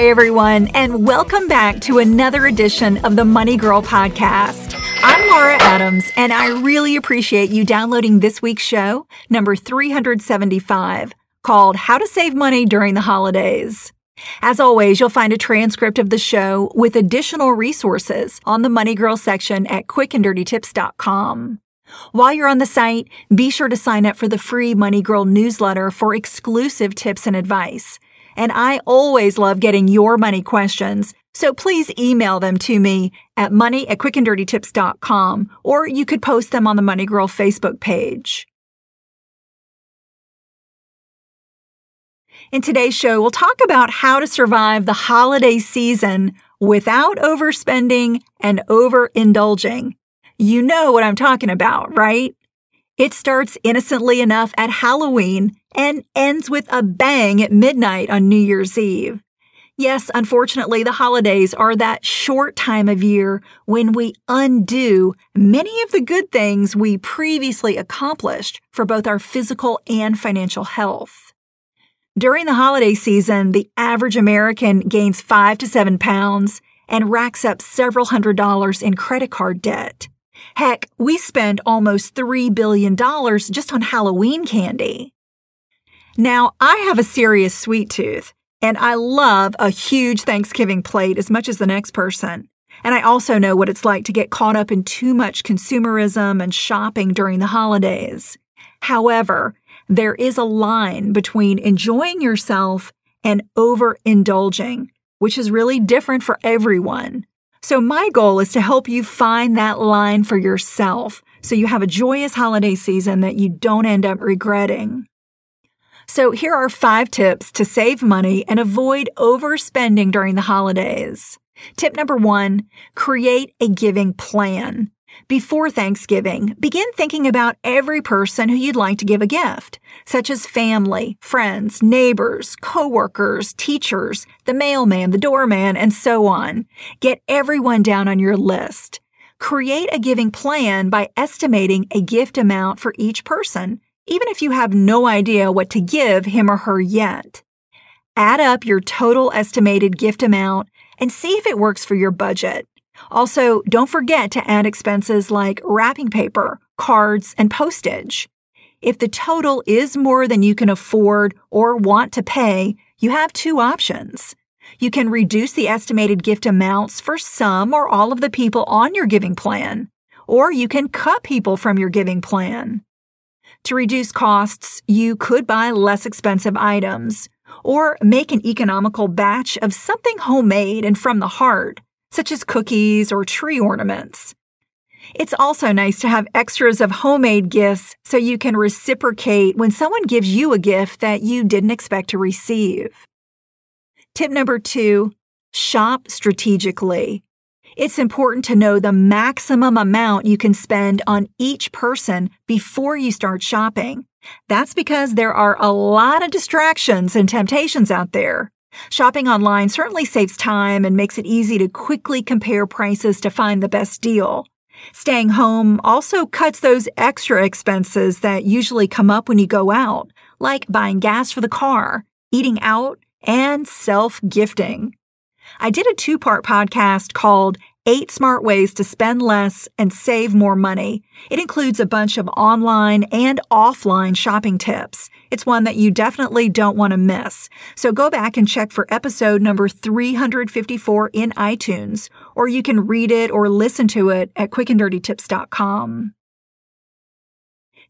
Hi, everyone, and welcome back to another edition of the Money Girl podcast. I'm Laura Adams, and I really appreciate you downloading this week's show, number 375, called How to Save Money During the Holidays. As always, you'll find a transcript of the show with additional resources on the Money Girl section at quickanddirtytips.com. While you're on the site, be sure to sign up for the free Money Girl newsletter for exclusive tips and advice. And I always love getting your money questions. So please email them to me at money at quickanddirtytips.com or you could post them on the Money Girl Facebook page. In today's show, we'll talk about how to survive the holiday season without overspending and overindulging. You know what I'm talking about, right? It starts innocently enough at Halloween and ends with a bang at midnight on New Year's Eve. Yes, unfortunately, the holidays are that short time of year when we undo many of the good things we previously accomplished for both our physical and financial health. During the holiday season, the average American gains five to seven pounds and racks up several hundred dollars in credit card debt. Heck, we spend almost $3 billion just on Halloween candy. Now, I have a serious sweet tooth, and I love a huge Thanksgiving plate as much as the next person. And I also know what it's like to get caught up in too much consumerism and shopping during the holidays. However, there is a line between enjoying yourself and overindulging, which is really different for everyone. So my goal is to help you find that line for yourself so you have a joyous holiday season that you don't end up regretting. So here are five tips to save money and avoid overspending during the holidays. Tip number one, create a giving plan. Before Thanksgiving, begin thinking about every person who you'd like to give a gift, such as family, friends, neighbors, coworkers, teachers, the mailman, the doorman, and so on. Get everyone down on your list. Create a giving plan by estimating a gift amount for each person, even if you have no idea what to give him or her yet. Add up your total estimated gift amount and see if it works for your budget. Also, don't forget to add expenses like wrapping paper, cards, and postage. If the total is more than you can afford or want to pay, you have two options. You can reduce the estimated gift amounts for some or all of the people on your giving plan, or you can cut people from your giving plan. To reduce costs, you could buy less expensive items, or make an economical batch of something homemade and from the heart such as cookies or tree ornaments. It's also nice to have extras of homemade gifts so you can reciprocate when someone gives you a gift that you didn't expect to receive. Tip number two, shop strategically. It's important to know the maximum amount you can spend on each person before you start shopping. That's because there are a lot of distractions and temptations out there. Shopping online certainly saves time and makes it easy to quickly compare prices to find the best deal. Staying home also cuts those extra expenses that usually come up when you go out, like buying gas for the car, eating out, and self gifting. I did a two part podcast called eight smart ways to spend less and save more money. It includes a bunch of online and offline shopping tips. It's one that you definitely don't want to miss. So go back and check for episode number 354 in iTunes, or you can read it or listen to it at quickanddirtytips.com.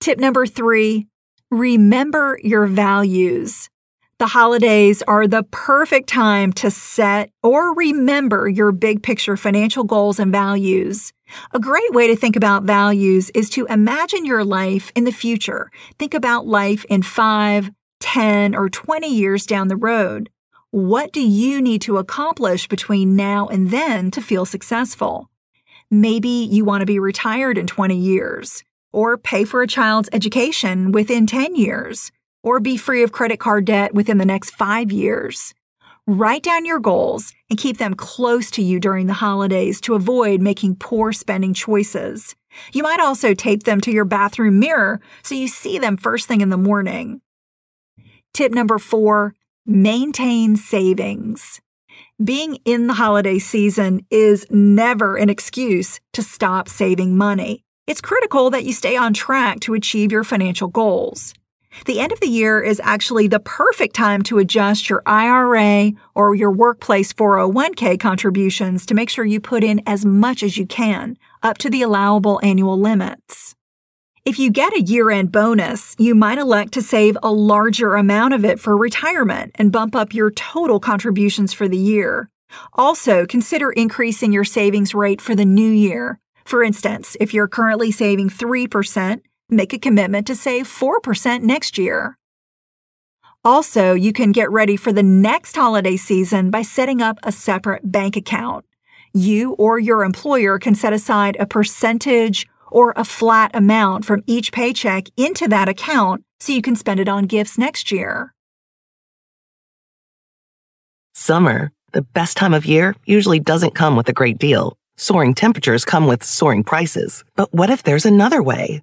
Tip number three, remember your values. The holidays are the perfect time to set or remember your big picture financial goals and values. A great way to think about values is to imagine your life in the future. Think about life in 5, 10, or 20 years down the road. What do you need to accomplish between now and then to feel successful? Maybe you want to be retired in 20 years, or pay for a child's education within 10 years or be free of credit card debt within the next five years. Write down your goals and keep them close to you during the holidays to avoid making poor spending choices. You might also tape them to your bathroom mirror so you see them first thing in the morning. Tip number four, maintain savings. Being in the holiday season is never an excuse to stop saving money. It's critical that you stay on track to achieve your financial goals. The end of the year is actually the perfect time to adjust your IRA or your workplace 401k contributions to make sure you put in as much as you can, up to the allowable annual limits. If you get a year end bonus, you might elect to save a larger amount of it for retirement and bump up your total contributions for the year. Also, consider increasing your savings rate for the new year. For instance, if you're currently saving 3%, make a commitment to save 4% next year. Also, you can get ready for the next holiday season by setting up a separate bank account. You or your employer can set aside a percentage or a flat amount from each paycheck into that account so you can spend it on gifts next year. Summer, the best time of year, usually doesn't come with a great deal. Soaring temperatures come with soaring prices. But what if there's another way?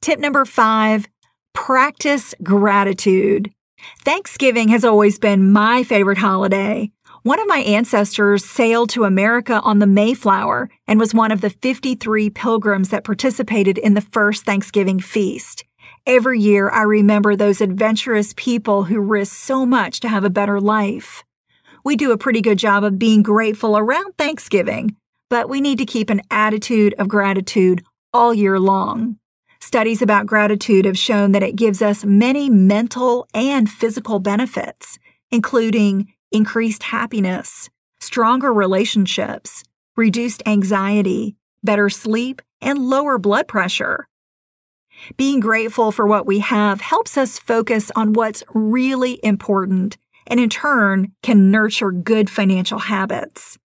Tip number five practice gratitude. Thanksgiving has always been my favorite holiday. One of my ancestors sailed to America on the Mayflower and was one of the 53 pilgrims that participated in the first Thanksgiving feast. Every year, I remember those adventurous people who risked so much to have a better life. We do a pretty good job of being grateful around Thanksgiving, but we need to keep an attitude of gratitude all year long. Studies about gratitude have shown that it gives us many mental and physical benefits, including increased happiness, stronger relationships, reduced anxiety, better sleep, and lower blood pressure. Being grateful for what we have helps us focus on what's really important and in turn can nurture good financial habits.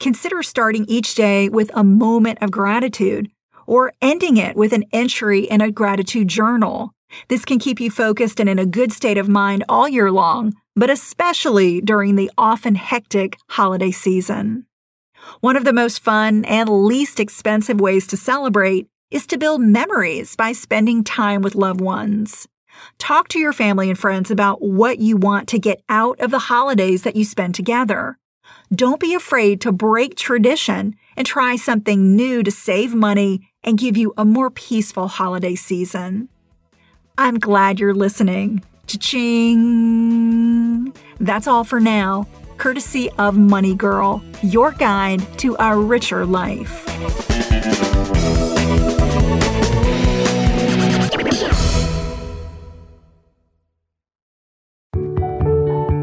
Consider starting each day with a moment of gratitude or ending it with an entry in a gratitude journal. This can keep you focused and in a good state of mind all year long, but especially during the often hectic holiday season. One of the most fun and least expensive ways to celebrate is to build memories by spending time with loved ones. Talk to your family and friends about what you want to get out of the holidays that you spend together. Don't be afraid to break tradition and try something new to save money and give you a more peaceful holiday season. I'm glad you're listening. Cha-ching! That's all for now, courtesy of Money Girl, your guide to a richer life.